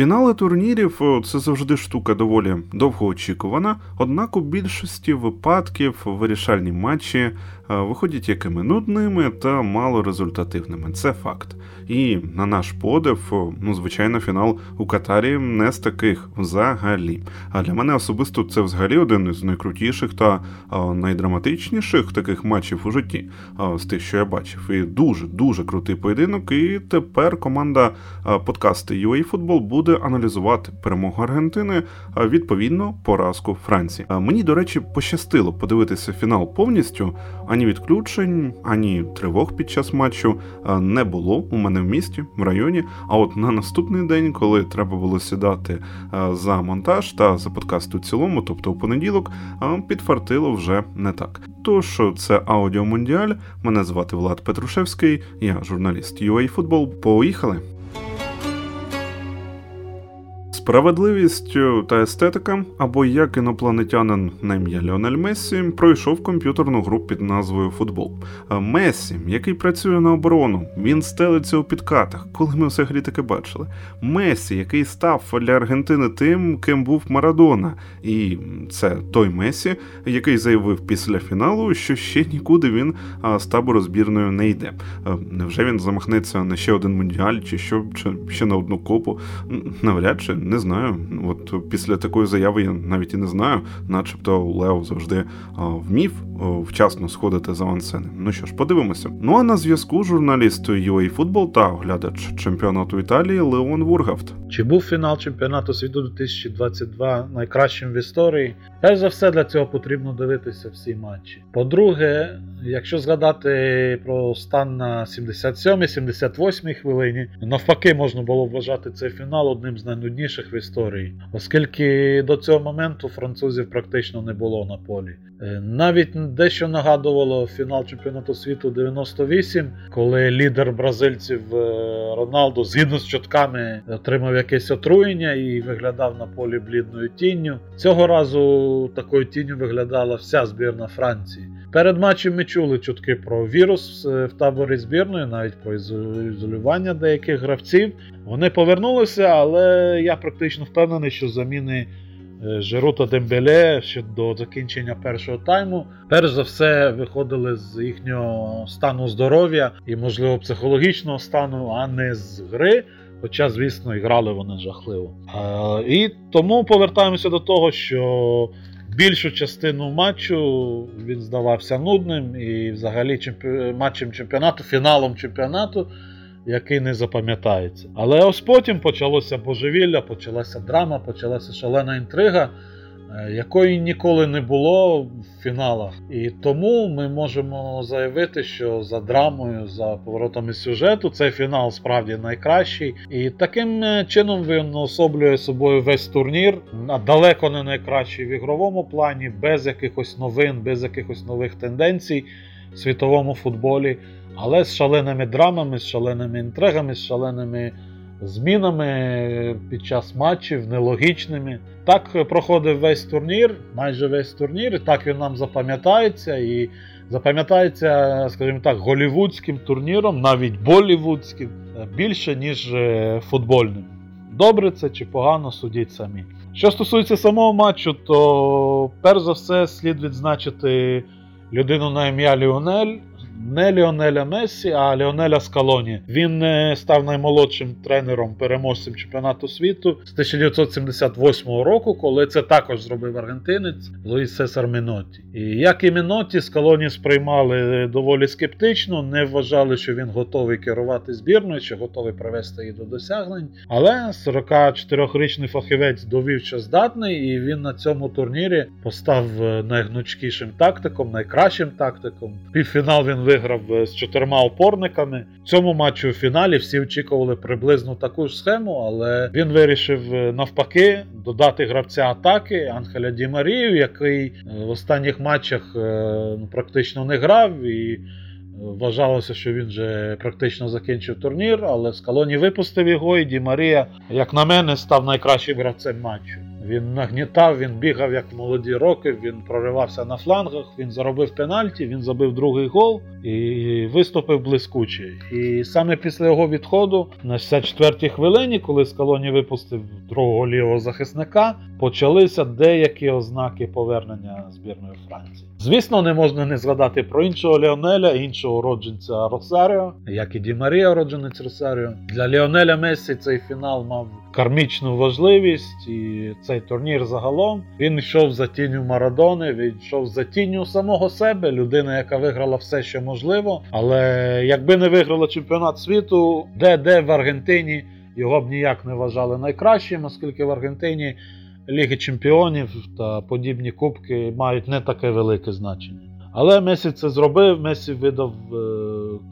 Фінали турнірів це завжди штука доволі довгоочікувана, однак у більшості випадків вирішальні матчі виходять якими нудними та малорезультативними. Це факт. І на наш подив, ну звичайно, фінал у Катарі не з таких взагалі. А для мене особисто це взагалі один із найкрутіших та найдраматичніших таких матчів у житті з тих, що я бачив. І дуже дуже крутий поєдинок. І тепер команда подкасти UA Football буде аналізувати перемогу Аргентини, а відповідно поразку Франції. Мені, до речі, пощастило подивитися фінал повністю. Ані відключень, ані тривог під час матчу не було у мене в місті, в районі. А от на наступний день, коли треба було сідати за монтаж та за подкаст у цілому, тобто у понеділок, підфартило вже не так. Тож це Аудіо Мондіаль. Мене звати Влад Петрушевський, я журналіст UA Football. Поїхали! Справедливість та естетика, або як інопланетянин на ім'я Леонель Мессі пройшов комп'ютерну гру під назвою Футбол. Мессі, який працює на оборону, він стелиться у підкатах, коли ми все грі таке бачили. Месі, який став для Аргентини тим, ким був Марадона, і це той Месі, який заявив після фіналу, що ще нікуди він з табору збірною не йде. Невже він замахнеться на ще один мундіаль, чи що чи ще на одну копу? Навряд чи не знаю. От після такої заяви я навіть і не знаю, начебто Лео завжди вмів вчасно сходити за авансцени. Ну що ж, подивимося. Ну а на зв'язку журналіст UA Football та оглядач чемпіонату Італії Леон Вургафт. Чи був фінал чемпіонату світу 2022 найкращим в історії? Перш за все для цього потрібно дивитися всі матчі. По-друге, якщо згадати про стан на 77-78 хвилині, навпаки, можна було вважати цей фінал одним з найнудніших в історії, оскільки до цього моменту французів практично не було на полі. Е, навіть дещо нагадувало фінал чемпіонату світу 98, коли лідер бразильців е, Роналду згідно з чутками отримав якесь отруєння і виглядав на полі блідною тінню. Цього разу такою тінню виглядала вся збірна Франції. Перед матчем ми чули чутки про вірус в таборі збірної, навіть про ізолювання деяких гравців. Вони повернулися, але я практично впевнений, що заміни е, Жиру та Дембеле ще до закінчення першого тайму, перш за все, виходили з їхнього стану здоров'я і, можливо, психологічного стану, а не з гри. Хоча, звісно, і грали вони жахливо. А, І тому повертаємося до того, що більшу частину матчу він здавався нудним і взагалі чемпі... матчем чемпіонату, фіналом чемпіонату, який не запам'ятається. Але ось потім почалося божевілля, почалася драма, почалася шалена інтрига. Е, якої ніколи не було в фіналах. І тому ми можемо заявити, що за драмою, за поворотами сюжету, цей фінал справді найкращий. І таким е, чином він особлює собою весь турнір, а далеко не найкращий в ігровому плані, без якихось новин, без якихось нових тенденцій в світовому футболі, але з шаленими драмами, з шаленими інтригами, з шаленими змінами під час матчів, нелогічними. Так проходив весь турнір, майже весь турнір, і так він нам запам'ятається. І запам'ятається, скажімо так, голівудським турніром, навіть болівудським, більше, ніж е, футбольним. Добре це чи погано, судіть самі. Що стосується самого матчу, то перш за все слід відзначити людину на ім'я Ліонель не Ліонеля Мессі, а Ліонеля Скалоні. Він е, став наймолодшим тренером переможцем чемпіонату світу з 1978 року, коли це також зробив аргентинець Луїс Сесар Менотті. І як і Менотті, Скалоні сприймали доволі скептично, не вважали, що він готовий керувати збірною, чи готовий привести її до досягнень. Але 44-річний фахівець довів, що здатний, і він на цьому турнірі постав е, найгнучкішим тактиком, найкращим тактиком. Півфінал він виграв е, з чотирма опорниками. В цьому матчі у фіналі всі очікували приблизно таку ж схему, але він вирішив е, навпаки додати гравця атаки Анхеля Ді Марію, який е, в останніх матчах ну, практично не грав. і Вважалося, що він вже практично закінчив турнір, але Скалоні випустив його, і Ді Марія, як на мене, став найкращим гравцем матчу. Він нагнітав, він бігав як молоді роки, він проривався на флангах, він заробив пенальті, він забив другий гол і виступив блискуче. І саме після його відходу, на 64-й хвилині, коли Скалоні випустив другого лівого захисника, почалися деякі ознаки повернення збірної Франції. Звісно, не можна не згадати про іншого Леонеля, іншого уродженця Росаріо, як і Ді Марія, уродженець Росаріо. Для Леонеля Мессі цей фінал мав кармічну важливість, і цей турнір загалом він йшов за тінню Марадони, він йшов за тінню самого себе, людина, яка виграла все, що можливо. Але якби не виграла чемпіонат світу, де-де в Аргентині його б ніяк не вважали найкращим, оскільки в Аргентині Ліги Чемпіонів та подібні кубки мають не таке велике значення. Але Месі це зробив. Месі видав е,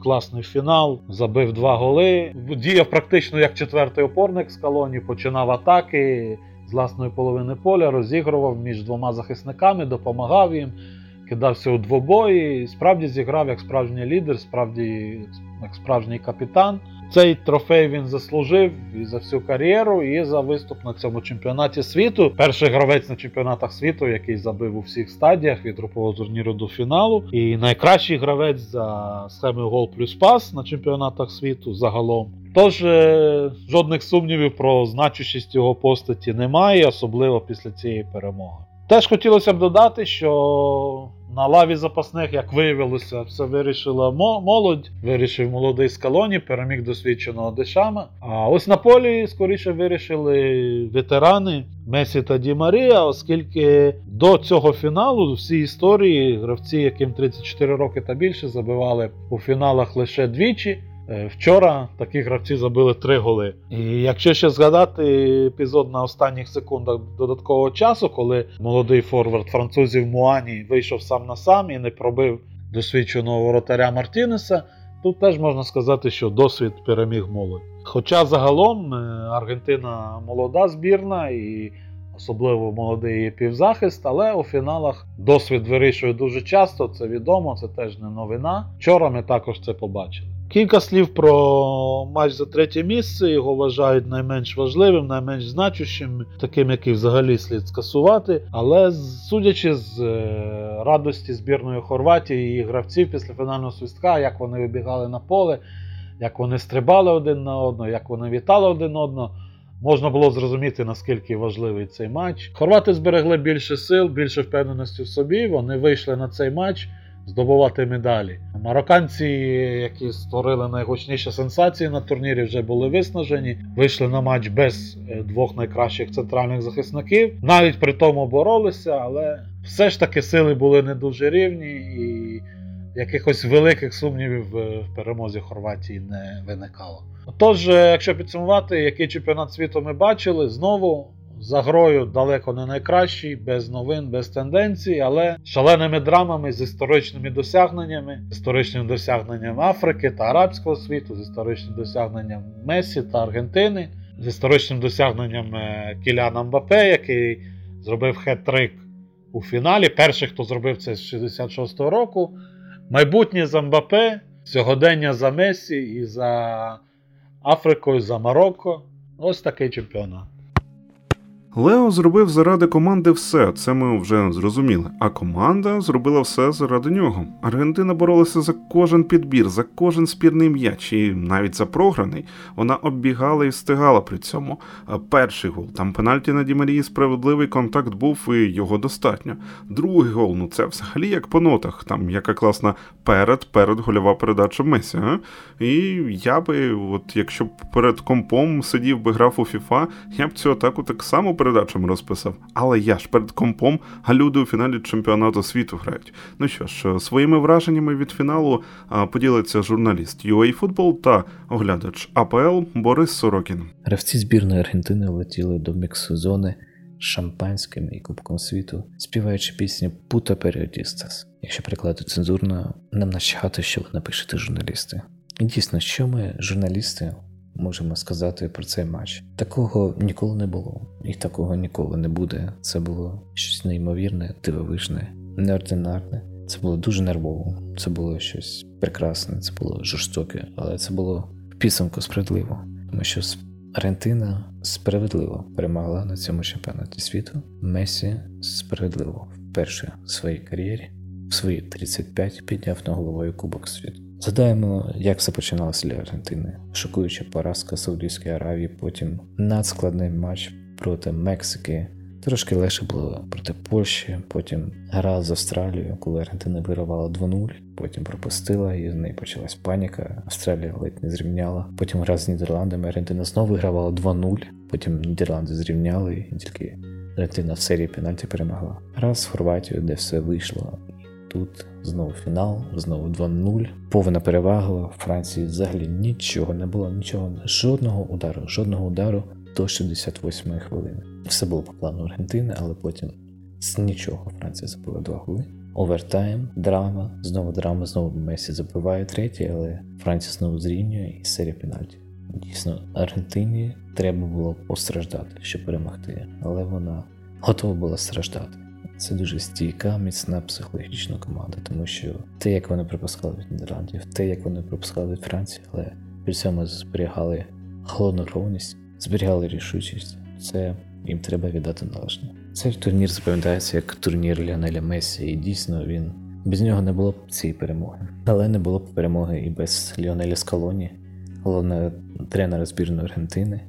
класний фінал, забив два голи. Діяв практично як четвертий опорник з колоні, починав атаки з власної половини поля, розігрував між двома захисниками, допомагав їм, кидався у двобої. Справді зіграв як справжній лідер, справді як справжній капітан. Цей трофей він заслужив і за всю кар'єру, і за виступ на цьому чемпіонаті світу. Перший гравець на чемпіонатах світу, який забив у всіх стадіях від групового турніру до фіналу. І найкращий гравець за схемою гол плюс пас на чемпіонатах світу загалом. Тож е, жодних сумнівів про значущість його постаті немає, особливо після цієї перемоги. Теж хотілося б додати, що на лаві запасних, як виявилося, все вирішила молодь. Вирішив молодий скалоні, переміг досвідченого Дешама. А ось на полі скоріше вирішили ветерани Месі та Ді Марія, оскільки до цього фіналу всі історії гравці, яким 34 роки та більше, забивали у фіналах лише двічі. Е, вчора такі гравці забили три голи. І якщо ще згадати епізод на останніх секундах додаткового часу, коли молодий форвард французів Муані вийшов сам на сам і не пробив досвідченого воротаря Мартінеса, тут теж можна сказати, що досвід переміг молодь. Хоча загалом е, Аргентина молода збірна і особливо молодий півзахист, але у фіналах досвід вирішує дуже часто, це відомо, це теж не новина. Вчора ми також це побачили. Кілька слів про матч за третє місце. Його вважають найменш важливим, найменш значущим, таким, який взагалі слід скасувати. Але судячи з е, радості збірної Хорватії і гравців після фінального свистка, як вони вибігали на поле, як вони стрибали один на одного, як вони вітали один одного. Можна було зрозуміти, наскільки важливий цей матч. Хорвати зберегли більше сил, більше впевненості в собі. Вони вийшли на цей матч здобувати медалі. Марокканці, які створили найгучніші сенсації на турнірі, вже були виснажені. Вийшли на матч без е, двох найкращих центральних захисників. Навіть при тому боролися, але все ж таки сили були не дуже рівні і якихось великих сумнівів в перемозі Хорватії не виникало. Тож, е, якщо підсумувати, який чемпіонат світу ми бачили, знову за грою далеко не найкращий, без новин, без тенденцій, але шаленими драмами з історичними досягненнями, з історичним досягненням Африки та Арабського світу, з історичним досягненням Месі та Аргентини, з історичним досягненням е, Кіляна Мбапе, який зробив хет-трик у фіналі. Перший, хто зробив це з 66-го року. Майбутнє за Мбапе, сьогодення за Месі і за Африкою, за Марокко. Ось такий чемпіонат. Лео зробив заради команди все, це ми вже зрозуміли. А команда зробила все заради нього. Аргентина боролася за кожен підбір, за кожен спірний м'яч, і навіть за програний. Вона оббігала і встигала при цьому. Перший гол там пенальті на Дімарії справедливий контакт був, і його достатньо. Другий гол, ну це взагалі як по нотах. Там яка класна перед перед гольова передача Месі. А? І я би, от якщо б перед компом сидів би грав у Фіфа, я б цю атаку так само передачами розписав. Але я ж перед компом, а люди у фіналі чемпіонату світу грають. Ну що ж, своїми враженнями від фіналу поділиться журналіст UA та оглядач АПЛ Борис Сорокін. Гравці збірної Аргентини влетіли до мікс-зони з шампанським і Кубком світу, співаючи пісню Пута Періодістас. Якщо перекладу цензурно, нам начхати, що ви напишете журналісти. І дійсно, що ми, журналісти, можемо сказати про цей матч. Такого ніколи не було, і такого ніколи не буде. Це було щось неймовірне, дивовижне, неординарне. Це було дуже нервово, це було щось прекрасне, це було жорстоке, але це було в підсумку справедливо. Тому що Аргентина справедливо перемогла на цьому чемпіонаті світу. Месі справедливо вперше в своїй кар'єрі, в свої 35 підняв на головою Кубок світу. Згадаємо, як все починалося для Аргентини. Шокуюча поразка Саудівської Аравії, потім надскладний матч проти Мексики. Трошки легше було проти Польщі, потім гра з Австралією, коли Аргентина вирувала 2-0, потім пропустила, і з неї почалась паніка. Австралія ледь не зрівняла. Потім гра з Нідерландами, Аргентина знову вигравала 2-0, потім Нідерланди зрівняли, і тільки Аргентина в серії пенальті перемогла. Гра з Хорватією, де все вийшло. Тут знову фінал, знову 2-0. Повна перевага. В Франції взагалі нічого не було, нічого, жодного удару, жодного удару до 68-ї хвилини. Все було по плану Аргентини, але потім з нічого Франція забила два голи. Овертайм, драма, знову драма, знову Месі забиває третій, але Франція знову зрівнює і серія пенальті. Дійсно, Аргентині треба було постраждати, щоб перемогти, але вона готова була страждати. Це дуже стійка, міцна психологічна команда, тому що те, як вони пропускали від Нідерландів, те, як вони пропускали від Франції, але при цьому зберігали холоднокровність, зберігали рішучість. Це їм треба віддати належне. Цей турнір запам'ятається як турнір Ліонеля Месі, і дійсно він без нього не було б цієї перемоги. Але не було б перемоги і без Ліонеля Скалоні, головного тренера збірної Аргентини,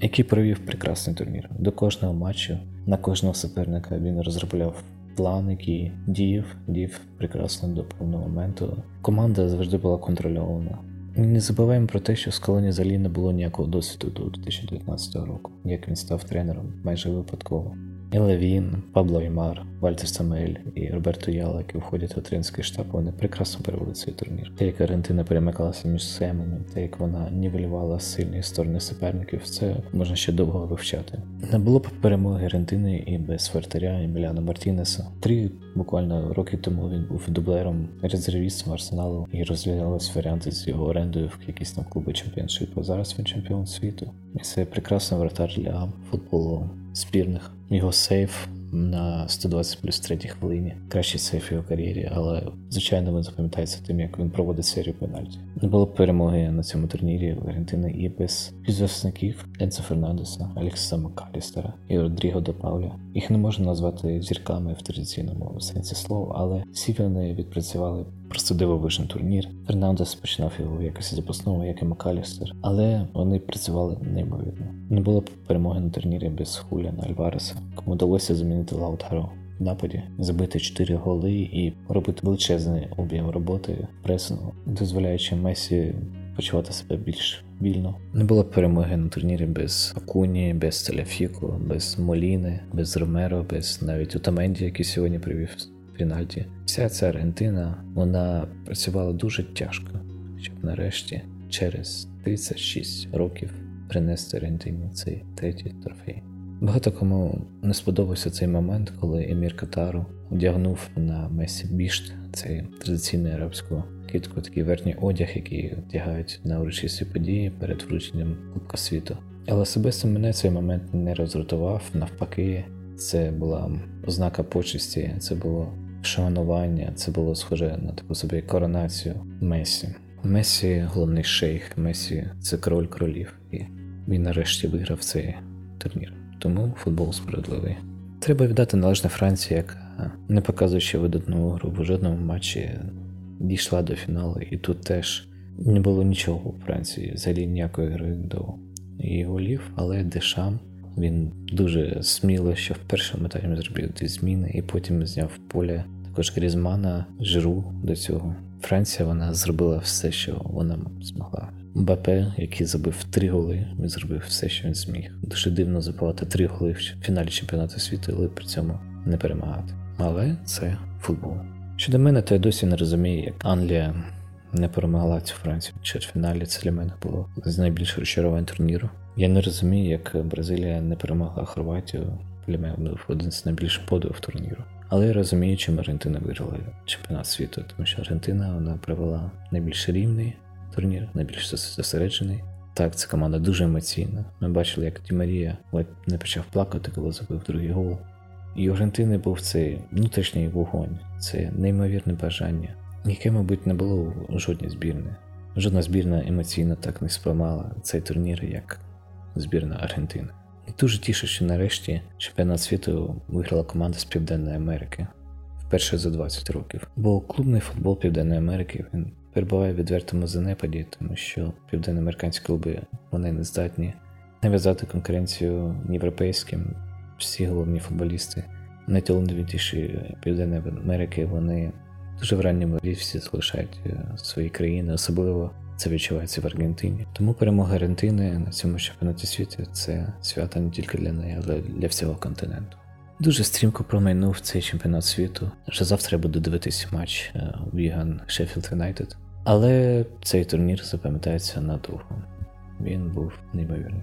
який провів прекрасний турнір. До кожного матчу, на кожного суперника він розробляв план, який діяв, діяв прекрасно до певного моменту. Команда завжди була контрольована. Не забуваємо про те, що Скалоні взагалі не було ніякого досвіду до 2019 року, як він став тренером майже випадково. Але він, Пабло Імар, Вальтер Самель і Роберто Яла, які входять у тренерський штаб, вони прекрасно перевели цей турнір. Те, як Аргентина перемикалася між семами, те, як вона нівелювала сильні сторони суперників, це можна ще довго вивчати. Не було б перемоги Аргентини і без Фертаря і Міляна Мартінеса. Три буквально роки тому він був дублером резервістом Арсеналу і розглядались варіанти з його орендою в якісь там клуби чемпіоншипу. Зараз він чемпіон світу. І це прекрасний вратар для футболу збірних. Його сейф на 120 плюс третій хвилині. Кращий сейф його кар'єрі, але звичайно він запам'ятається тим, як він проводить серію пенальті. Не було перемоги на цьому турнірі в Аргентини і без підзасників Енцо Фернандеса, Алекса Макалістера і Родріго де Пауля. Їх не можна назвати зірками в традиційному сенсі слова, але всі вони відпрацювали просто дивовижний турнір. Фернандес починав його в якості запасного, як і Макалістер, але вони працювали неймовірно. Не було перемоги на турнірі без Хуліана Альвареса, кому вдалося замінити Лаутаро в нападі, забити 4 голи і робити величезний об'єм роботи пресингу, дозволяючи Месі почувати себе більш вільно. Не було б перемоги на турнірі без Акуні, без Теляфіку, без Моліни, без Ромеро, без навіть Утаменді, який сьогодні привів пенальті. Вся ця Аргентина вона працювала дуже тяжко, щоб нарешті через 36 років принести Аргентині цей третій трофей. Багато кому не сподобався цей момент, коли Емір Катару одягнув на Месі Бішт, цей традиційний арабську кітку, такий верхній одяг, який одягають на урочисті події перед врученням Кубка світу. Але особисто мене цей момент не розрятував, навпаки, це була ознака почесті, це було шанування, це було схоже на таку собі коронацію Месі. Месі головний шейх, Месі це король кролів, і він нарешті виграв цей турнір. Тому футбол справедливий. Треба віддати належне Франції, яка, не показуючи видатну гру в жодному матчі, дійшла до фіналу, і тут теж не було нічого у Франції, взагалі ніякої гри до її голів, але Дешам він дуже сміло, що в першому таймі зробив дві зміни, і потім зняв поле також Грізмана, Жиру до цього. Франція вона зробила все, що вона змогла. Мбапе, який забив три голи, він зробив все, що він зміг. Дуже дивно забивати три голи в фіналі чемпіонату світу, але при цьому не перемагати. Але це футбол. Щодо мене, то я досі не розумію, як Англія не перемогла цю Францію чвертьфіналі. Це для мене було з найбільших розчарувань турніру. Я не розумію, як Бразилія не перемогла Хорватію. Для мене був один з найбільших подивів турніру. Але я розумію, чим Аргентина виграла чемпіонат світу, тому що Аргентина вона провела найбільш рівний турнір, найбільш зосереджений. Так, ця команда дуже емоційна. Ми бачили, як Ді Марія не почав плакати, коли забив другий гол. І у Аргентини був цей внутрішній вогонь, це неймовірне бажання, яке, мабуть, не було у жодній збірні. Жодна збірна емоційно так не сприймала цей турнір, як збірна Аргентини. І дуже тіше, що нарешті чемпіонат світу виграла команда з Південної Америки вперше за 20 років. Бо клубний футбол Південної Америки він перебуває в відвертому занепаді, тому що південноамериканські клуби вони не здатні нав'язати конкуренцію європейським. Всі головні футболісти, найталановитіші Південної Америки, вони дуже в ранньому віці залишають е, свої країни, особливо це відчувається в Аргентині. Тому перемога Аргентини на цьому чемпіонаті світу це свято не тільки для неї, але для всього континенту. Дуже стрімко промайнув цей чемпіонат світу. Вже завтра я буду дивитися матч Віган Шеффілд Юнайтед. Але цей турнір запам'ятається надовго. Він був неймовірний.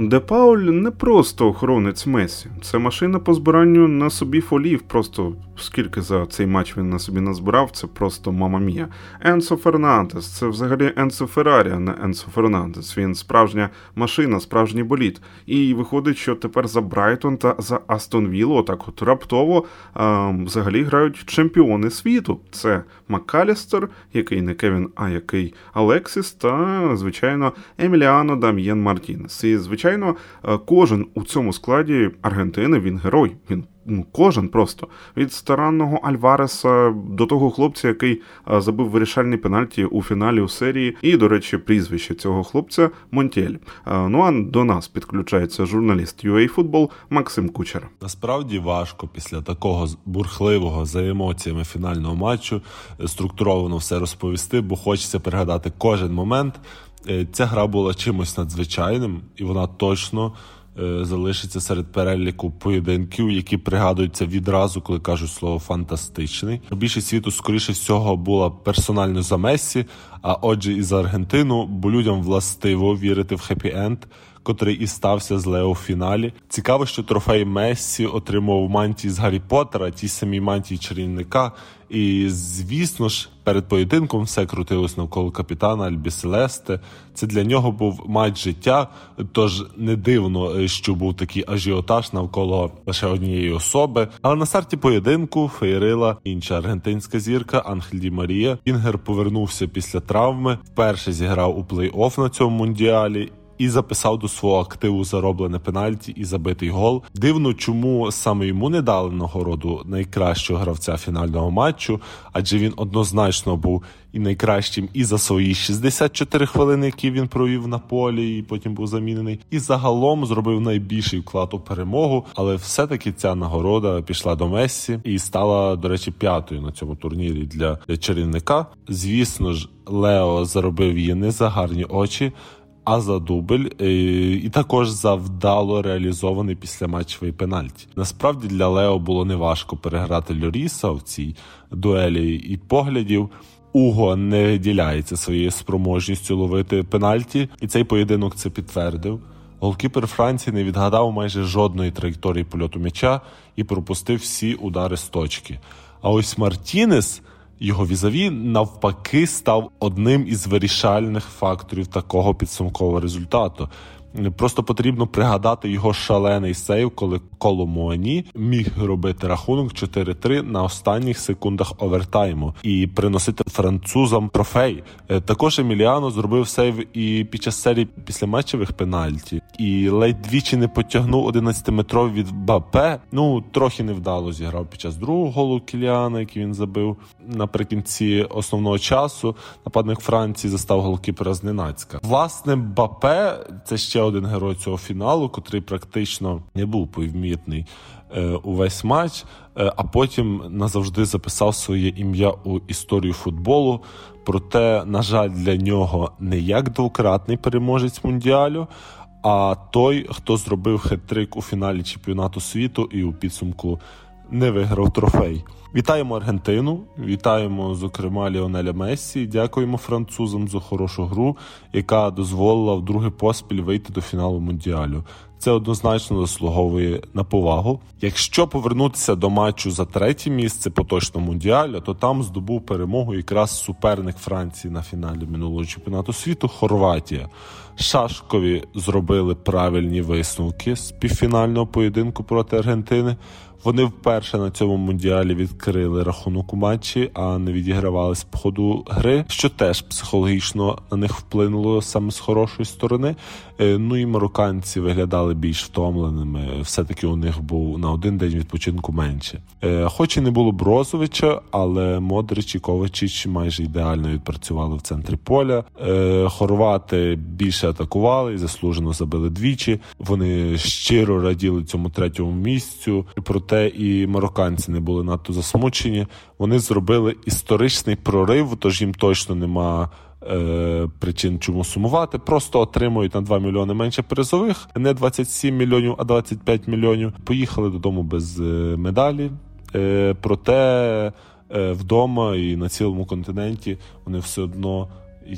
Де Пауль не просто охоронець Месі, це машина по збиранню на собі фолів. Просто скільки за цей матч він на собі назбирав, це просто mamma mia. Енсо Фернандес, це взагалі Енсо Феррарі, а не Енсо Фернандес. Він справжня машина, справжній боліт. І виходить, що тепер за Брайтон та за Астон Віллу, отак от раптово а, взагалі грають чемпіони світу. Це Маккалістер, який не Кевін, а який Алексіс, та звичайно Еміліано Дам'єн Мартінес. І звичайно звичайно, е, кожен у цьому складі Аргентини він герой. Він ну, кожен просто від старанного Альвареса до того хлопця, який е, забив вирішальний пенальті у фіналі у серії. І, до речі, прізвище цього хлопця Монтєль. Е, ну а до нас підключається журналіст UA Football Максим Кучер. Насправді важко після такого бурхливого за емоціями фінального матчу структуровано все розповісти, бо хочеться пригадати кожен момент. Е, ця гра була чимось надзвичайним, і вона точно е, залишиться серед переліку поєдинків, які пригадуються відразу, коли кажуть слово фантастичний. Більшість світу, скоріше всього, була персонально за Мессі, а отже, і за Аргентину, бо людям властиво вірити в хеппі-енд котрий і стався з Лео в фіналі. Цікаво, що трофей Мессі отримав мантії з Гаррі Поттера, ті самі мантії чарівника. І звісно ж, перед поєдинком все крутилось навколо капітана Альбі Селесте. Це для нього був матч життя. Тож не дивно, що був такий ажіотаж навколо лише однієї особи. Але на старті поєдинку феєрила інша аргентинська зірка Анхель Марія. Інгер повернувся після травми. Вперше зіграв у плей-офф на цьому мундіалі і записав до свого активу зароблене пенальті і забитий гол. Дивно, чому саме йому не дали нагороду найкращого гравця фінального матчу, адже він однозначно був і найкращим і за свої 64 хвилини, які він провів на полі, і потім був замінений, і загалом зробив найбільший вклад у перемогу. Але все-таки ця нагорода пішла до Мессі і стала, до речі, п'ятою на цьому турнірі для чарівника. Звісно ж, Лео заробив її не за гарні очі а за дубль, е, і також за вдало реалізований післяматчевий пенальті. Насправді для Лео було неважко переграти Льоріса в цій дуелі і поглядів. Уго не виділяється своєю спроможністю ловити пенальті, і цей поєдинок це підтвердив. Голкіпер Франції не відгадав майже жодної траєкторії польоту м'яча і пропустив всі удари з точки. А ось Мартінес його візаві навпаки став одним із вирішальних факторів такого підсумкового результату. Просто потрібно пригадати його шалений сейв, коли Коломоні міг робити рахунок 4-3 на останніх секундах овертайму і приносити французам трофей. Е, також Еміліано зробив сейв і під час серії після матчевих пенальті, і ледь двічі не потягнув 11-метровий від Бапе. Ну трохи невдало зіграв під час другого голу Кіліана, який він забив наприкінці основного часу. Нападник Франції застав голкіпера зненацька. Власне, Бапе це ще один герой цього фіналу, котрий практично не був повмітний е, увесь матч, е, а потім назавжди записав своє ім'я у історію футболу. Проте, на жаль, для нього не як двократний переможець мундіалю. А той, хто зробив хет-трик у фіналі чемпіонату світу і у підсумку не виграв трофей. Вітаємо Аргентину, вітаємо, зокрема, Ліонеля Мессі. Дякуємо французам за хорошу гру, яка дозволила вдруге поспіль вийти до фіналу Мундіалю. Це однозначно заслуговує на повагу. Якщо повернутися до матчу за третє місце поточного мундіаля, то там здобув перемогу якраз суперник Франції на фіналі минулого чемпіонату світу Хорватія. Шашкові зробили правильні висновки з півфінального поєдинку проти Аргентини. Вони вперше на цьому мундіалі відкрили рахунок у матчі, а не відігравались по ходу гри, що теж психологічно на них вплинуло саме з хорошої сторони. Е, ну і марокканці виглядали більш втомленими. Все-таки у них був на один день відпочинку менше. Е, хоч і не було Брозовича, але Модрич і Ковачич майже ідеально відпрацювали в центрі поля. Е, хорвати більше атакували і заслужено забили двічі. Вони щиро раділи цьому третьому місцю. Проте і марокканці не були надто засмучені. Вони зробили історичний прорив, тож їм точно нема е, причин чому сумувати. Просто отримують на 2 мільйони менше призових, не 27 мільйонів, а 25 мільйонів. Поїхали додому без е, медалі. Е, проте е, вдома і на цілому континенті вони все одно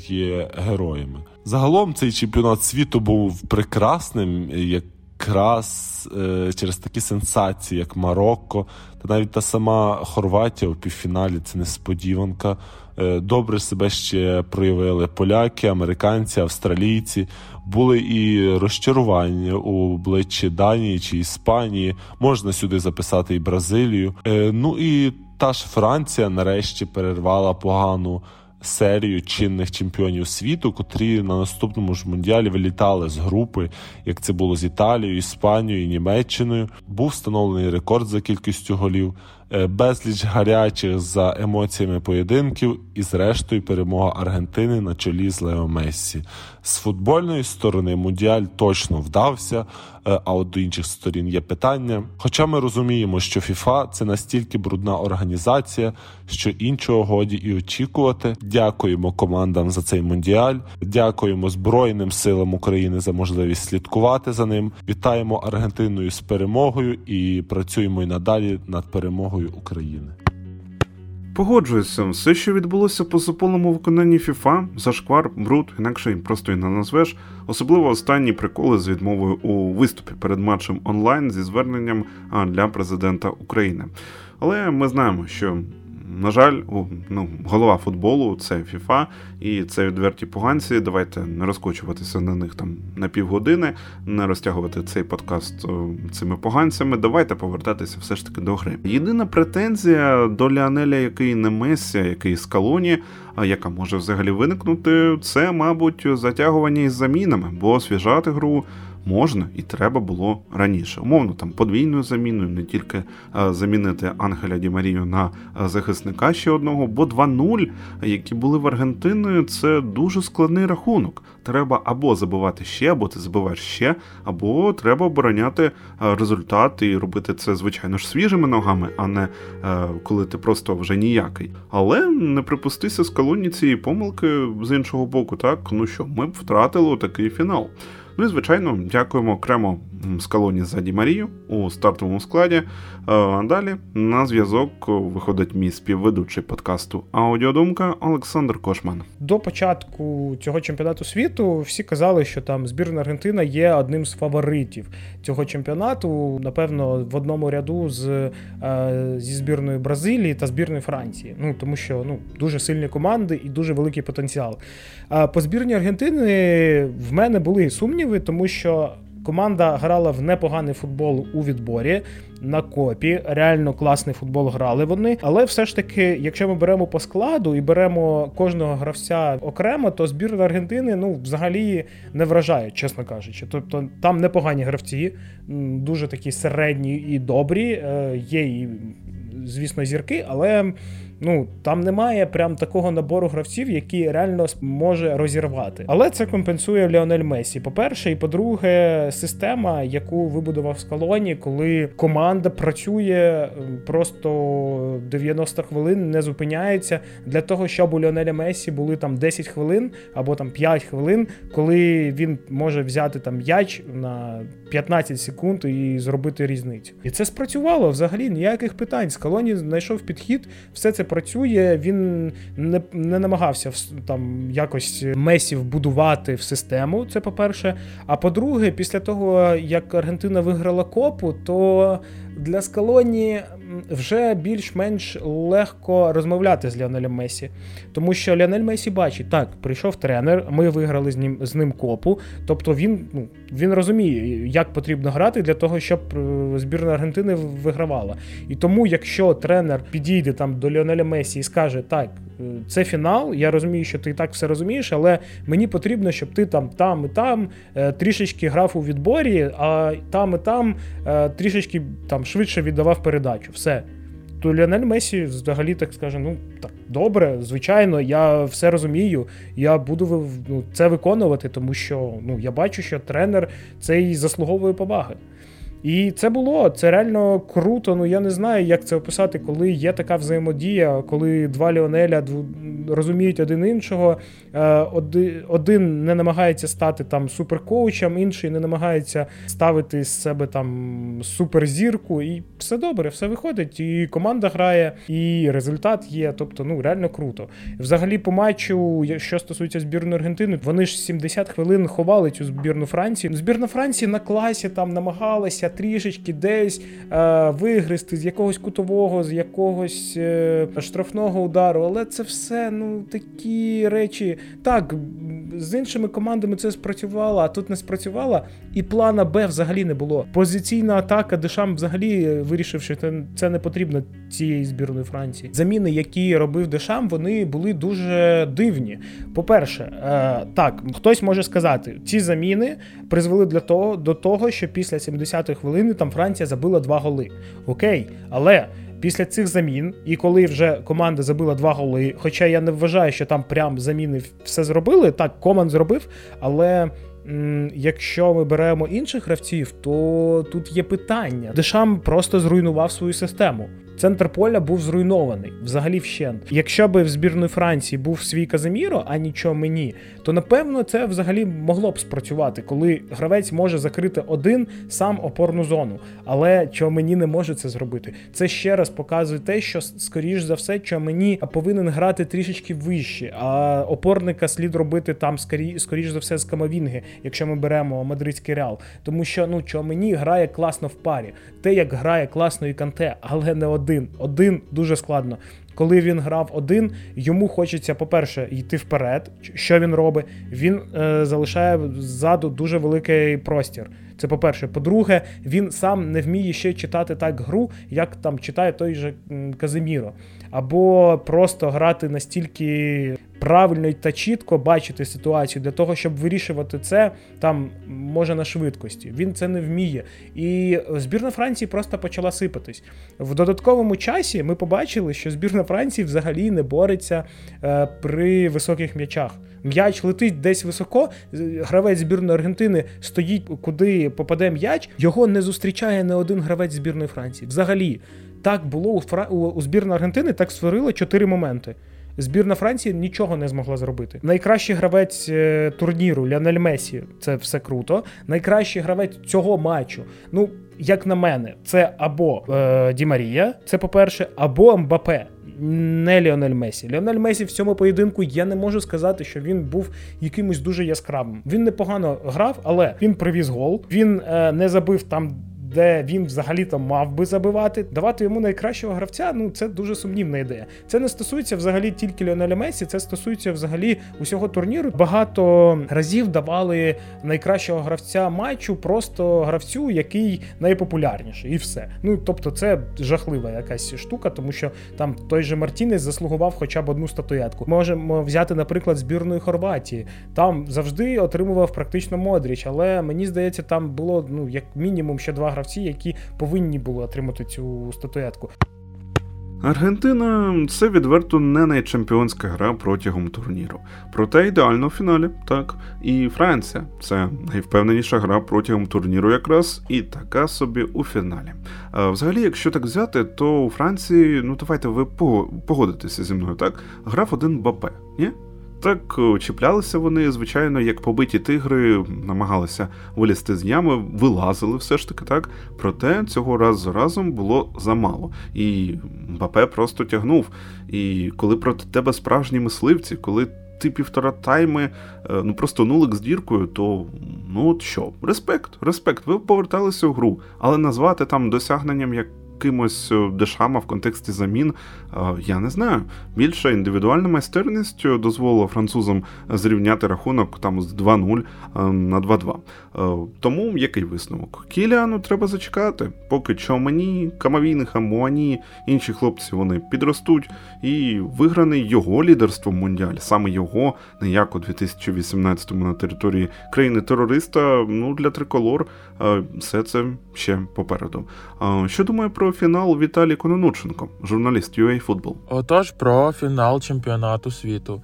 є героями. Загалом цей чемпіонат світу був прекрасним. як якраз е, через такі сенсації, як Марокко, та навіть та сама Хорватія у півфіналі це несподіванка. Е, добре себе ще проявили поляки, американці, австралійці. Були і розчарування у обличчі Данії чи Іспанії. Можна сюди записати і Бразилію. Е, ну і та ж Франція нарешті перервала погану серію чинних чемпіонів світу, котрі на наступному ж мундіалі вилітали з групи, як це було з Італією, Іспанією, Німеччиною. Був встановлений рекорд за кількістю голів. Е, безліч гарячих за емоціями поєдинків, і, зрештою, перемога Аргентини на чолі з Лео Мессі. З футбольної сторони Мундіаль точно вдався, е, а от до інших сторін є питання. Хоча ми розуміємо, що ФІФА це настільки брудна організація, що іншого годі і очікувати. Дякуємо командам за цей мундіаль. Дякуємо Збройним силам України за можливість слідкувати за ним. Вітаємо Аргентиною з перемогою і працюємо й надалі над перемогою перемогою України. Погоджуюся, все, що відбулося по суполному виконанні ФІФА, зашквар, бруд, інакше просто й не назвеш, особливо останні приколи з відмовою у виступі перед матчем онлайн зі зверненням для президента України. Але ми знаємо, що на жаль, ну, голова футболу це FIFA, і це відверті поганці. Давайте не розкочуватися на них там на півгодини, не розтягувати цей подкаст цими поганцями. Давайте повертатися все ж таки до гри. Єдина претензія до Ліанеля, який не Мессі, який з колоні, а яка може взагалі виникнути, це, мабуть, затягування із замінами, бо освіжати гру можна і треба було раніше. Умовно, там подвійною заміною, не тільки е, замінити Ангеля Ді Марію на е, захисника ще одного, бо 2-0, які були в Аргентині, це дуже складний рахунок. Треба або забивати ще, або ти забиваєш ще, або треба обороняти е, результат і робити це, звичайно ж, свіжими ногами, а не коли ти просто вже ніякий. Але не припустися з колонії цієї помилки з іншого боку, так ну що, ми б втратили такий фінал. Ну і звичайно, дякуємо окремо Скалоні за Ді Марію у стартовому складі. Е, а далі на зв'язок виходить мій співведучий подкасту Аудіодумка Олександр Кошман. До початку цього чемпіонату світу всі казали, що там збірна Аргентина є одним з фаворитів цього чемпіонату. Напевно, в одному ряду з е, зі збірною Бразилії та збірною Франції. Ну тому що ну дуже сильні команди і дуже великий потенціал. По збірні Аргентини в мене були сумніви, тому що. Команда грала в непоганий футбол у відборі на копі. Реально класний футбол грали вони. Але все ж таки, якщо ми беремо по складу і беремо кожного гравця окремо, то збірна Аргентини ну взагалі не вражає, чесно кажучи. Тобто там непогані гравці, дуже такі середні і добрі. Е, є і, звісно, зірки, але ну там немає прям такого набору гравців, які реально може розірвати. Але це компенсує Леонель Месі. По-перше, і по-друге, система, яку вибудував Скалоні, коли команда працює просто 90 хвилин, не зупиняється для того, щоб у Леонеля Месі були там 10 хвилин або там 5 хвилин, коли він може взяти там м'яч на 15 секунд і зробити різницю. І це спрацювало взагалі ніяких питань. Скалоні знайшов підхід, все це працює, він не не намагався там якось Месі вбудувати в систему. Це по-перше. А по-друге, після того як Аргентина виграла копу, то для Скалоні вже більш-менш легко розмовляти з Леонелем Месі. Тому що Леонель Месі бачить, так, прийшов тренер, ми виграли з ним з ним копу. Тобто він ну, він розуміє, як потрібно грати для того, щоб е, збірна Аргентини вигравала. І тому, якщо тренер підійде там до Леонеля Месі і скаже, так, е, це фінал, я розумію, що ти і так все розумієш, але мені потрібно, щоб ти там там і там е, трішечки грав у відборі, а там і там трішечки там швидше віддавав передачу. Все. То Ліонель Месі взагалі так скаже: ну так, добре, звичайно, я все розумію, я буду ну, це виконувати, тому що ну, я бачу, що тренер цей заслуговує поваги. І це було це реально круто. Ну я не знаю, як це описати, коли є така взаємодія, коли два Ліонеля розуміють один іншого. Е, один не намагається стати там суперкоучем, інший не намагається ставити з себе там суперзірку, і все добре, все виходить. І команда грає, і результат є. Тобто, ну реально круто. Взагалі, по матчу, що стосується збірної Аргентини, вони ж 70 хвилин ховали цю збірну Франції. Збірна Франції на класі там намагалася трішечки десь е, вигризти з якогось кутового, з якогось е, штрафного удару. Але це все ну такі речі. Так, з іншими командами це спрацювало, а тут не спрацювало. І плана Б взагалі не було. Позиційна атака, Дешам взагалі вирішив, що це не потрібно цієї збірної Франції. Заміни, які робив Дешам, вони були дуже дивні. По-перше, е, так, хтось може сказати, ці заміни призвели для того до того, що після 70-х хвилини там Франція забила два голи. Окей, але. Після цих замін, і коли вже команда забила два голи, хоча я не вважаю, що там прям заміни все зробили, так, команд зробив, але якщо ми беремо інших гравців, то тут є питання. Дешам просто зруйнував свою систему. Центр поля був зруйнований взагалі вщент. Якщо би в збірної Франції був свій Казиміро, а нічого мені, то напевно це взагалі могло б спрацювати, коли гравець може закрити один сам опорну зону. Але чого мені не може це зробити. Це ще раз показує те, що скоріш за все, що мені повинен грати трішечки вище, а опорника слід робити там скоріш за все з Камавінги, якщо ми беремо мадридський реал. Тому що ну чого мені грає класно в парі, те як грає класно і канте, але не один один. Один дуже складно. Коли він грав один, йому хочеться, по-перше, йти вперед. Що він робить? Він е, залишає ззаду дуже великий простір. Це по-перше. По-друге, він сам не вміє ще читати так гру, як там читає той же Казиміро. Або просто грати настільки правильно та чітко бачити ситуацію для того, щоб вирішувати це там може на швидкості. Він це не вміє. І збірна Франції просто почала сипатись. В додатковому часі ми побачили, що збірна Франції взагалі не бореться е, при високих м'ячах. М'яч летить десь високо. Гравець збірної Аргентини стоїть, куди попаде м'яч. Його не зустрічає не один гравець збірної Франції. Взагалі, так було у, Фра... у збірної Аргентини, так створили чотири моменти. Збірна Франції нічого не змогла зробити. Найкращий гравець е, турніру Ліонель Месі це все круто. Найкращий гравець цього матчу. Ну, як на мене, це або е, Ді Марія, це по-перше, або Мбапе. Не Ліонель Месі. Ліонель Месі в цьому поєдинку я не можу сказати, що він був якимось дуже яскравим. Він непогано грав, але він привіз гол. Він е, не забив там де він взагалі там мав би забивати, давати йому найкращого гравця. Ну це дуже сумнівна ідея. Це не стосується взагалі тільки Ліонеля Месі, це стосується взагалі усього турніру. Багато разів давали найкращого гравця матчу просто гравцю, який найпопулярніший, і все. Ну тобто, це жахлива якась штука, тому що там той же Мартінець заслугував хоча б одну статуетку. Можемо взяти, наприклад, збірної Хорватії. Там завжди отримував практично Модріч, але мені здається, там було ну як мінімум ще два гравці гравці, які повинні були отримати цю статуетку. Аргентина це відверто не найчемпіонська гра протягом турніру. Проте ідеально в фіналі, так. І Франція це найвпевненіша гра протягом турніру, якраз і така собі у фіналі. А Взагалі, якщо так взяти, то у Франції, ну давайте ви погодитеся зі мною, так, грав один Бапе, ні? Так е, чіплялися вони, звичайно, як побиті тигри, намагалися вилізти з ями, вилазили все ж таки так. Проте цього раз за разом було замало. І Мбапе просто тягнув. І коли проти тебе справжні мисливці, коли ти півтора тайми, е, ну просто нулик з діркою, то ну от що, респект, респект. Ви поверталися в гру, але назвати там досягненням як якимось е, дешама в контексті замін, е, я не знаю. Більше індивідуальна майстерність дозволила французам зрівняти рахунок там з 2-0 е, на 2-2. Тому який висновок? Кіліану треба зачекати, поки Чомані, Камавійних, Амуані, інші хлопці вони підростуть, і виграний його лідерством Мундіаль, саме його, не як у 2018-му на території країни-терориста, ну для триколор все це ще попереду. Що думаю про фінал Віталій Кононученко, журналіст UA Football. Отож, про фінал чемпіонату світу.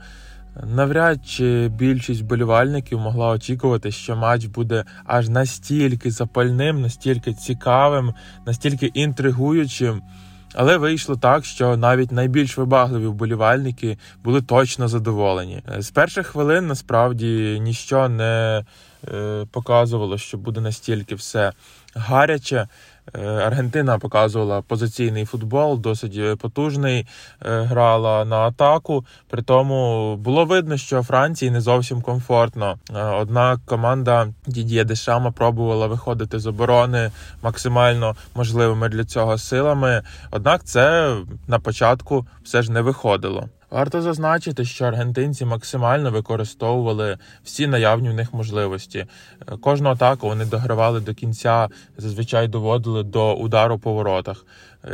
Навряд чи більшість болівальників могла очікувати, що матч буде аж настільки запальним, настільки цікавим, настільки інтригуючим. Але вийшло так, що навіть найбільш вибагливі вболівальники були точно задоволені. З перших хвилин насправді ніщо не е, показувало, що буде настільки все гаряче. Е, Аргентина показувала позиційний футбол, досить потужний, е, грала на атаку. При тому було видно, що Франції не зовсім комфортно. Е, однак команда Дід'є Дешама пробувала виходити з оборони максимально можливими для цього силами. Однак це на початку все ж не виходило. Варто зазначити, що аргентинці максимально використовували всі наявні в них можливості. Кожну атаку вони догравали до кінця, зазвичай доводили до удару по воротах.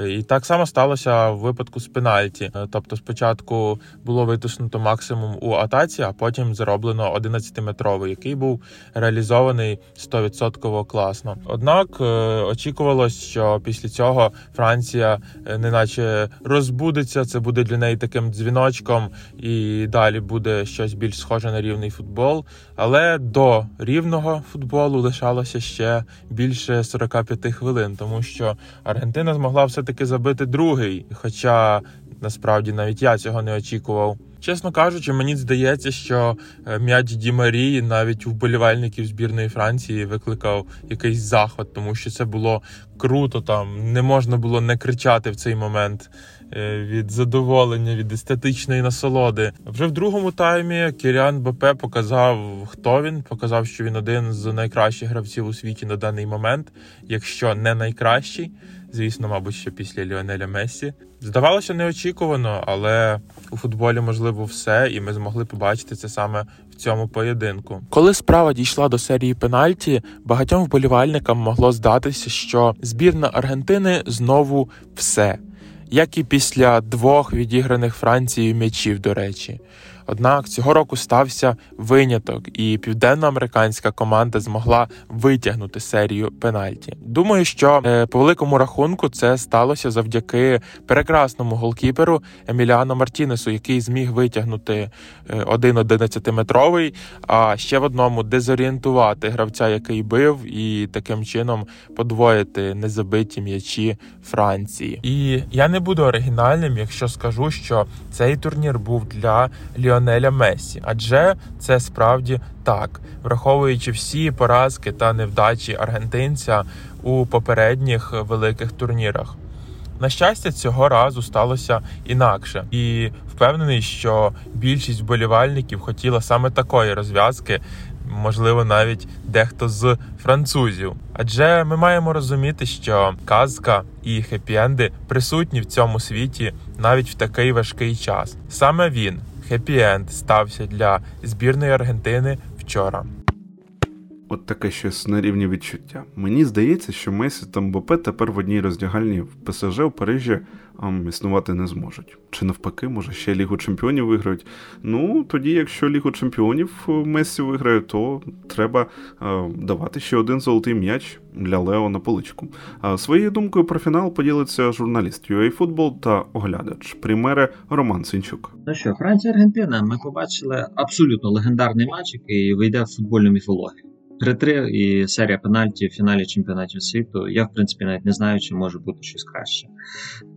І так само сталося в випадку з пенальті. Тобто, спочатку було витиснуто максимум у атаці, а потім зароблено 11-метровий, який був реалізований 100% класно. Однак е, очікувалось, що після цього Франція е, неначе розбудеться. Це буде для неї таким дзвіночком, і далі буде щось більш схоже на рівний футбол. Але до рівного футболу лишалося ще більше 45 хвилин, тому що Аргентина змогла все-таки забити другий. Хоча насправді навіть я цього не очікував. Чесно кажучи, мені здається, що е, м'яч Ді Марії навіть у вболівальників збірної Франції викликав якийсь захват, тому що це було круто. Там не можна було не кричати в цей момент е, від задоволення, від естетичної насолоди. Вже в другому таймі Кіріан БП показав, хто він. Показав, що він один з найкращих гравців у світі на даний момент, якщо не найкращий. Звісно, мабуть, що після Ліонеля Мессі. Здавалося неочікувано, але у футболі можливо все, і ми змогли побачити це саме в цьому поєдинку. Коли справа дійшла до серії пенальті, багатьом вболівальникам могло здатися, що збірна Аргентини знову все, як і після двох відіграних Францією м'ячів, до речі. Однак цього року стався виняток, і південноамериканська команда змогла витягнути серію пенальті. Думаю, що е, по великому рахунку це сталося завдяки прекрасному голкіперу Еміліану Мартінесу, який зміг витягнути е, один 11-метровий, а ще в одному дезорієнтувати гравця, який бив, і таким чином подвоїти незабиті м'ячі Франції. І я не буду оригінальним, якщо скажу, що цей турнір був для Ліо. Ліонеля Мессі, адже це справді так, враховуючи всі поразки та невдачі аргентинця у попередніх великих турнірах. На щастя, цього разу сталося інакше, і впевнений, що більшість вболівальників хотіла саме такої розв'язки, можливо, навіть дехто з французів. Адже ми маємо розуміти, що казка і хеппі-енди присутні в цьому світі навіть в такий важкий час. Саме він хеппі-енд стався для збірної Аргентини вчора. От таке щось на рівні відчуття. Мені здається, що Месі та Мбопе тепер в одній роздягальні в ПСЖ у Парижі існувати не зможуть. Чи навпаки, може ще Лігу Чемпіонів виграють. Ну, тоді, якщо Лігу Чемпіонів е, Месі виграє, то треба а, давати ще один золотий м'яч для Лео на поличку. А своєю думкою про фінал поділиться журналіст UA Football та оглядач примери Роман Синчук. Ну що, Франція Аргентина, ми побачили абсолютно легендарний матч, який вийде в футбольну міфологію. 3-3 і серія пенальті в фіналі чемпіонатів світу. Я, в принципі, навіть не знаю, чи може бути щось краще.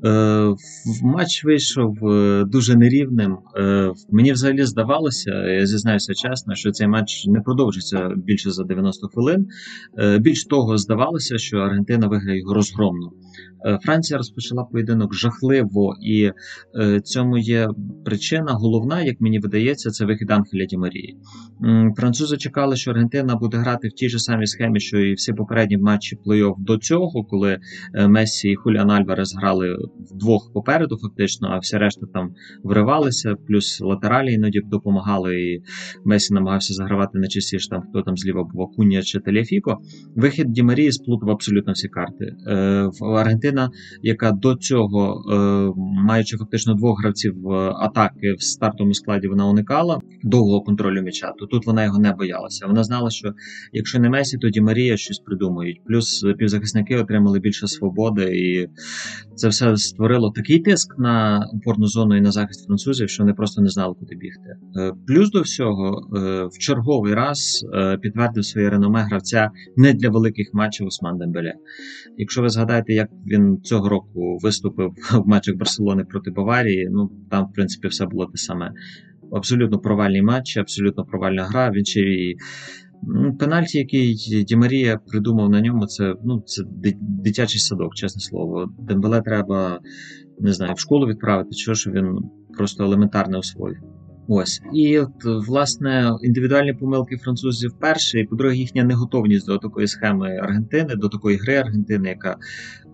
Е, Матч вийшов е, дуже нерівним. Е, Мені взагалі здавалося, я зізнаюся чесно, що цей матч не продовжиться більше за 90 хвилин. Е, Більш того, здавалося, що Аргентина виграє його розгромно. Е, Франція розпочала поєдинок жахливо, і е, цьому є причина. Головна, як мені видається, це вихід Анхеля Ді Марії. Французи чекали, що Аргентина буде грати в тій же самій схемі, що і всі попередні матчі плей-офф до цього, коли е, Мессі і Хуліан Альварес грали вдвох попереду, фактично, а всі решта там вривалися, плюс латералі іноді допомагали. І Месі намагався загравати на частіше там, хто там зліва був Акунія чи Телефіко. Вихід Ді Марії сплутав абсолютно всі карти. В Аргентина, яка до цього, е, маючи фактично двох гравців атаки в стартовому складі, вона уникала довгого контролю м'яча, то тут вона його не боялася. Вона знала, що якщо не Месі, то Ді Марія щось придумають. Плюс півзахисники отримали більше свободи, і це все створило такий тиск на опорну зону і на захист французів, що вони просто не знали, куди бігти. Е, Плюс до всього, е, в черговий раз підтвердив своє реноме гравця не для великих матчів Осман Дембеле. Якщо ви згадаєте, як він цього року виступив в матчах Барселони проти Баварії, ну там, в принципі, все було те саме. Абсолютно провальний матч, абсолютно провальна гра. Він ще і пенальті, який Ді Марія придумав на ньому, це ну це дитячий садок, чесне слово. Дембеле треба не знаю, в школу відправити, що ж він просто елементарне освоїв. Ось і от власне індивідуальні помилки французів перше, і по-друге, їхня неготовність до такої схеми Аргентини, до такої гри Аргентини, яка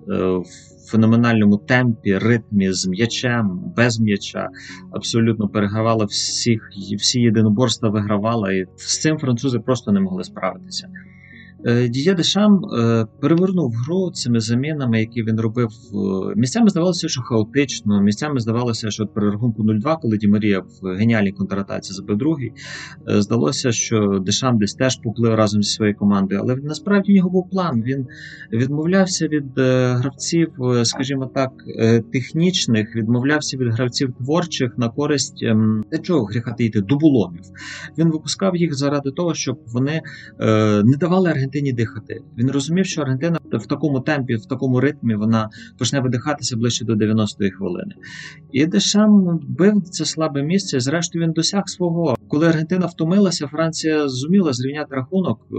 в феноменальному темпі, ритмі з м'ячем, без м'яча, абсолютно перегравала всіх, всі єдиноборства вигравала, і з цим французи просто не могли справитися. Е, Діє Дешам е, перевернув гру цими замінами, які він робив. е, Місцями здавалося, що хаотично. Місцями здавалося, що при рахунку 0-2, коли Ді Марія в геніальній контратаці забив другий, здалося, що Дешам десь теж поплив разом зі своєю командою. Але насправді в нього був план. Він відмовлявся від гравців, скажімо так, технічних, відмовлявся від гравців творчих на користь ем, та чого гріха таїти, дуболомів. Він випускав їх заради того, щоб вони не давали Аргентині дихати. Він розумів, що Аргентина в такому темпі, в такому ритмі вона почне видихатися ближче до 90-ї хвилини. І Дешам бив це слабе місце. Зрештою, він досяг свого. Коли Аргентина втомилася, Франція зуміла зрівняти рахунок. Е,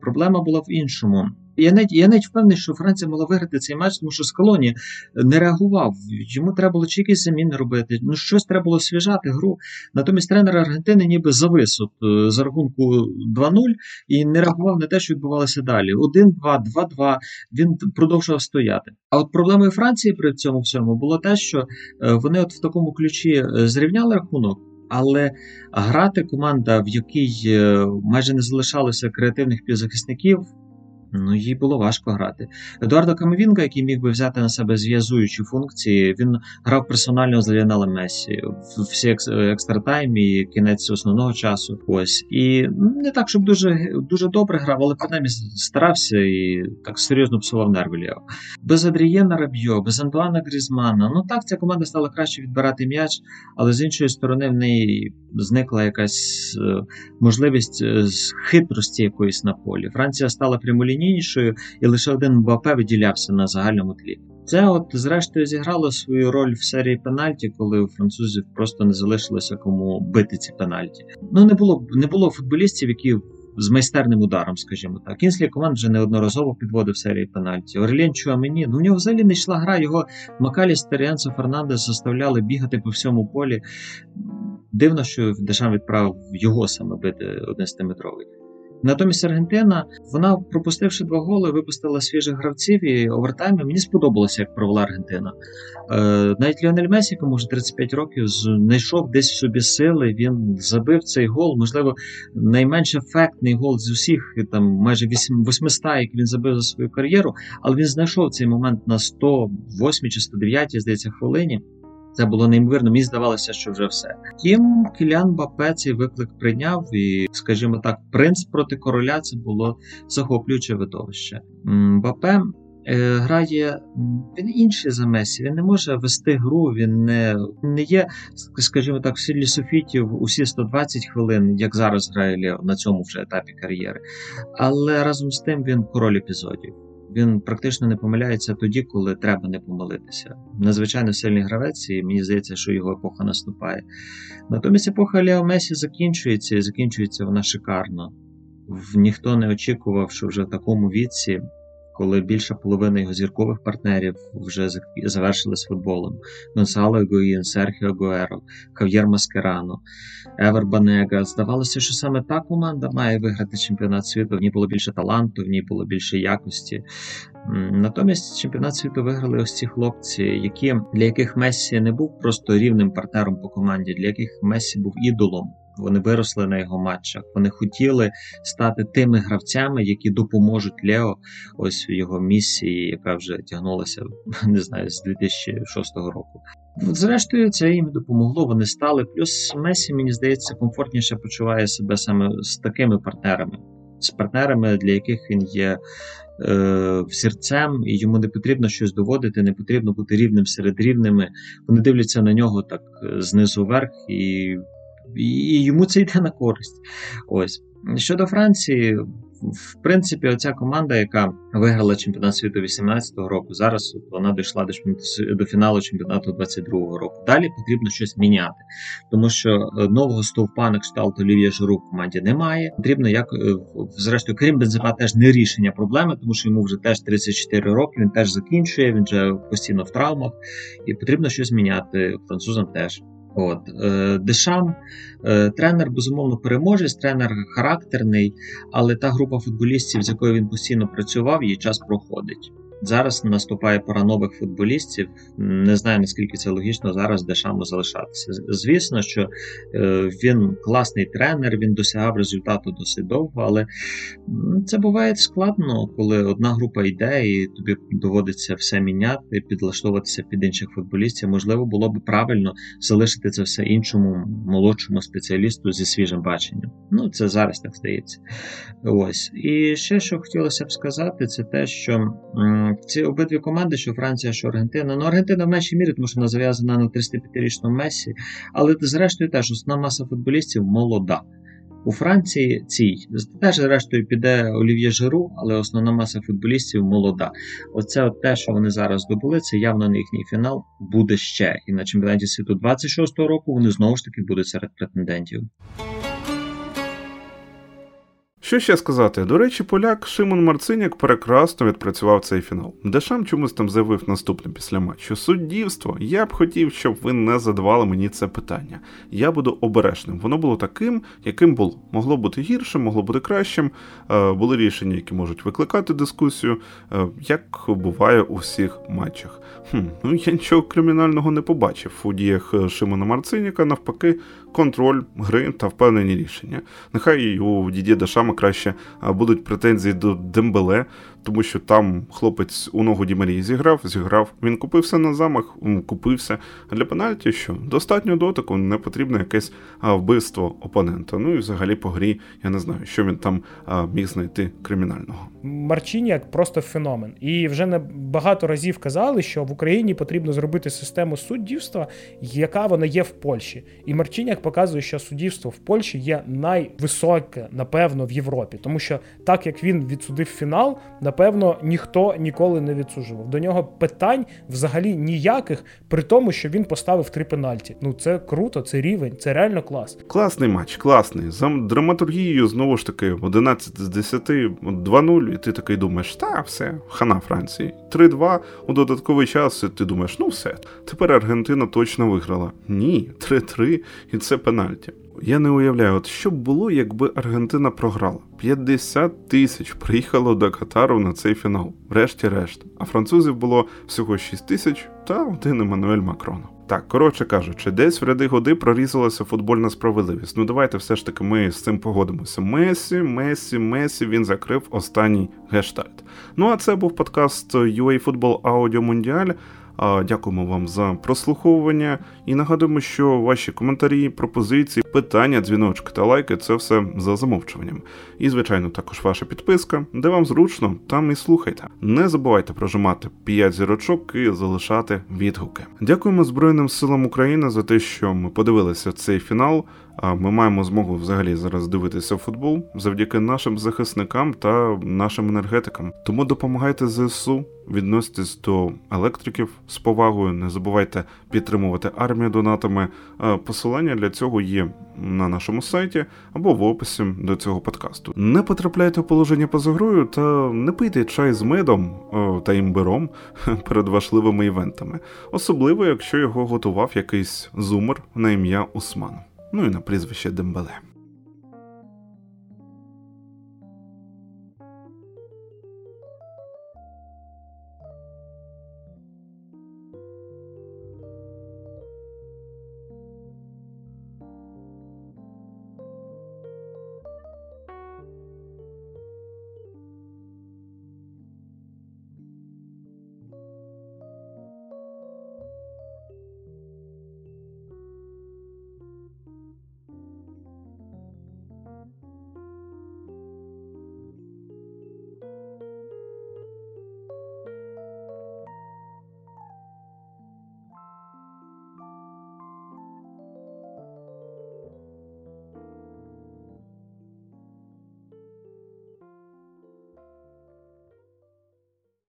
Проблема була в іншому. Я навіть, я навіть впевнений, що Франція могла виграти цей матч, тому що Скалоні не реагував. Йому треба було чи якісь заміни робити. Ну щось треба було освіжати гру. Натомість тренер Аргентини ніби завис от, е, за рахунку 2-0 і не реагував на те, що відбувалося далі. 1-2, 2-2. Він продовжував стояти. А от проблемою Франції при цьому всьому було те, що е, вони от в такому ключі е, зрівняли рахунок. Але грати команда, в якій майже не залишалося креативних півзахисників, ну їй було важко грати. Едуардо Камовінга, який міг би взяти на себе зв'язуючі функції, він грав персонально з Ліоналем Мессі в всі екс- екстратайм і кінець основного часу. Ось і не так, щоб дуже дуже добре грав, але принаймні старався і так серйозно псував нерви Ліо. Без Адрієна Рабьо, без Антуана Грізмана. Ну так, ця команда стала краще відбирати м'яч, але з іншої сторони в неї зникла якась е, можливість е, хитрості якоїсь на полі. Франція стала прямолінійнішою, і лише один Мбапе виділявся на загальному тлі. Це, от, зрештою, зіграло свою роль в серії пенальті, коли у французів просто не залишилося кому бити ці пенальті. Ну не було не було футболістів, які з майстерним ударом, скажімо так. Кінслі команд вже неодноразово підводив серії пенальті. Орлєн Чуамені, ну у нього взагалі не йшла гра. Його Макаліс та Ріанцо Фернандес заставляли бігати по всьому полі. Дивно, що Дешам відправив його саме бити 11-метровий. Натомість Аргентина, вона, пропустивши два голи, випустила свіжих гравців і овертаймі. Мені сподобалося, як провела Аргентина. Е, навіть Ліонель Месі, якому вже 35 років, знайшов десь в собі сили. Він забив цей гол. Можливо, найменш ефектний гол з усіх, там майже 8, 800, які він забив за свою кар'єру. Але він знайшов цей момент на 108 чи 109, здається, хвилині. Це було неймовірно, мені здавалося, що вже все. Втім, Кілян Бапе цей виклик прийняв, і, скажімо так, принц проти короля це було захоплююче видовище. Бапе е, грає він інший за Месі. Він не може вести гру, він не не є, скажімо так, в сілі Софітів усі 120 хвилин, як зараз грає Лео на цьому вже етапі кар'єри. Але разом з тим він король епізодів. Він практично не помиляється тоді, коли треба не помилитися. Надзвичайно сильний гравець, і мені здається, що його епоха наступає. Натомість епоха Ліо Месі закінчується, і закінчується вона шикарно. Ніхто не очікував, що вже в такому віці коли більша половина його зіркових партнерів вже завершили з футболом: Гонсало Егоїн, Серхіо Гуеро, Кав'єр Маскерано, Евер Банега. Здавалося, що саме та команда має виграти чемпіонат світу. В ній було більше таланту, в ній було більше якості. Натомість чемпіонат світу виграли ось ці хлопці, які для яких Месі не був просто рівним партнером по команді, для яких Месі був ідолом. Вони виросли на його матчах. Вони хотіли стати тими гравцями, які допоможуть Лео ось в його місії, яка вже тягнулася не знаю з 2006 року. Зрештою, це їм допомогло. Вони стали. Плюс Месі, мені здається, комфортніше почуває себе саме з такими партнерами, з партнерами, для яких він є. Е, серцем, і йому не потрібно щось доводити, не потрібно бути рівним серед рівними. Вони дивляться на нього так е, знизу вверх, і і йому це йде на користь. Ось щодо Франції, в принципі, оця команда, яка виграла чемпіонат світу 18-го року, зараз вона дійшла до, до фіналу чемпіонату 22-го року. Далі потрібно щось міняти, тому що е, нового стовпа на кшталт Олів'я Жиру в команді немає. Потрібно як е, зрештою, крім Бензема, теж не рішення проблеми, тому що йому вже теж 34 роки. Він теж закінчує. Він вже постійно в травмах, і потрібно щось міняти. Французам теж. От е, Дешам, е, тренер, безумовно, переможець, тренер характерний, але та група футболістів, з якою він постійно працював, її час проходить. Зараз наступає пора нових футболістів. Не знаю наскільки це логічно зараз Дешаму залишатися. Звісно, що е, він класний тренер, він досягав результату досить довго, але це буває складно, коли одна група йде і тобі доводиться все міняти, підлаштовуватися під інших футболістів. Можливо, було б правильно залишити це все іншому молодшому спеціалісту зі свіжим баченням. Ну, це зараз так здається. Ось. І ще що хотілося б сказати, це те, що ці обидві команди, що Франція, що Аргентина. Ну, Аргентина в меншій мірі, тому що вона зав'язана на 35-річному Месі, але зрештою теж основна маса футболістів молода. У Франції цій теж, зрештою, піде Олів'є Жиру, але основна маса футболістів молода. Оце от те, що вони зараз здобули, це явно не їхній фінал буде ще. І на чемпіонаті світу 26-го року вони знову ж таки будуть серед претендентів. Що ще сказати? До речі, поляк Шимон Марциняк прекрасно відпрацював цей фінал. Дешам чомусь там заявив наступне після матчу. Суддівство. Я б хотів, щоб ви не задавали мені це питання. Я буду обережним. Воно було таким, яким було. Могло бути гіршим, могло бути кращим. Е, були рішення, які можуть викликати дискусію, е, як буває у всіх матчах. Хм, Ну я нічого кримінального не побачив у діях Шимона Марциняка, навпаки, контроль гри та впевнені рішення. Нехай у Дідє Дашама краще будуть претензії до Дембеле, тому що там хлопець у ногу Дімарії зіграв, зіграв. Він купився на замах, купився. А для пенальті що? Достатньо дотику, не потрібно якесь вбивство опонента. Ну і взагалі по грі я не знаю, що він там міг знайти кримінального. Марчиняк просто феномен. І вже не багато разів казали, що в Україні потрібно зробити систему суддівства, яка вона є в Польщі. І Марчиняк показує, що суддівство в Польщі є найвисоке, напевно, в Європі, тому що так як він відсудив фінал напевно, ніхто ніколи не відсуджував. До нього питань взагалі ніяких, при тому, що він поставив три пенальті. Ну це круто, це рівень, це реально клас. Класний матч, класний. За драматургією знову ж таки 11 з 10, 2-0, і ти такий думаєш, та все, хана Франції. 3-2 у додатковий час, і ти думаєш, ну все. Тепер Аргентина точно виграла. Ні, 3-3, і це пенальті. Я не уявляю, от що б було, якби Аргентина програла. 50 тисяч приїхало до Катару на цей фінал, врешті-решт. А французів було всього 6 тисяч та один Еммануель Макрон. Так, коротше кажучи, десь в ряди годи прорізалася футбольна справедливість. Ну давайте все ж таки ми з цим погодимося. Месі, Месі, Месі, він закрив останній гештальт. Ну а це був подкаст UA Football Audio Mundial. Дякуємо вам за прослуховування і нагадуємо, що ваші коментарі, пропозиції. Питання, дзвіночки та лайки це все за замовчуванням. І, звичайно, також ваша підписка, де вам зручно, там і слухайте. Не забувайте прожимати 5 зірочок і залишати відгуки. Дякуємо Збройним силам України за те, що ми подивилися цей фінал. А ми маємо змогу взагалі зараз дивитися футбол завдяки нашим захисникам та нашим енергетикам. Тому допомагайте ЗСУ, відноситесь до електриків з повагою. Не забувайте підтримувати армію донатами. Посилання для цього є на нашому сайті або в описі до цього подкасту. Не потрапляйте в положення поза грою та не пийте чай з медом та імбиром перед важливими івентами, особливо якщо його готував якийсь зумер на ім'я Усман ну і на прізвище Дембеле.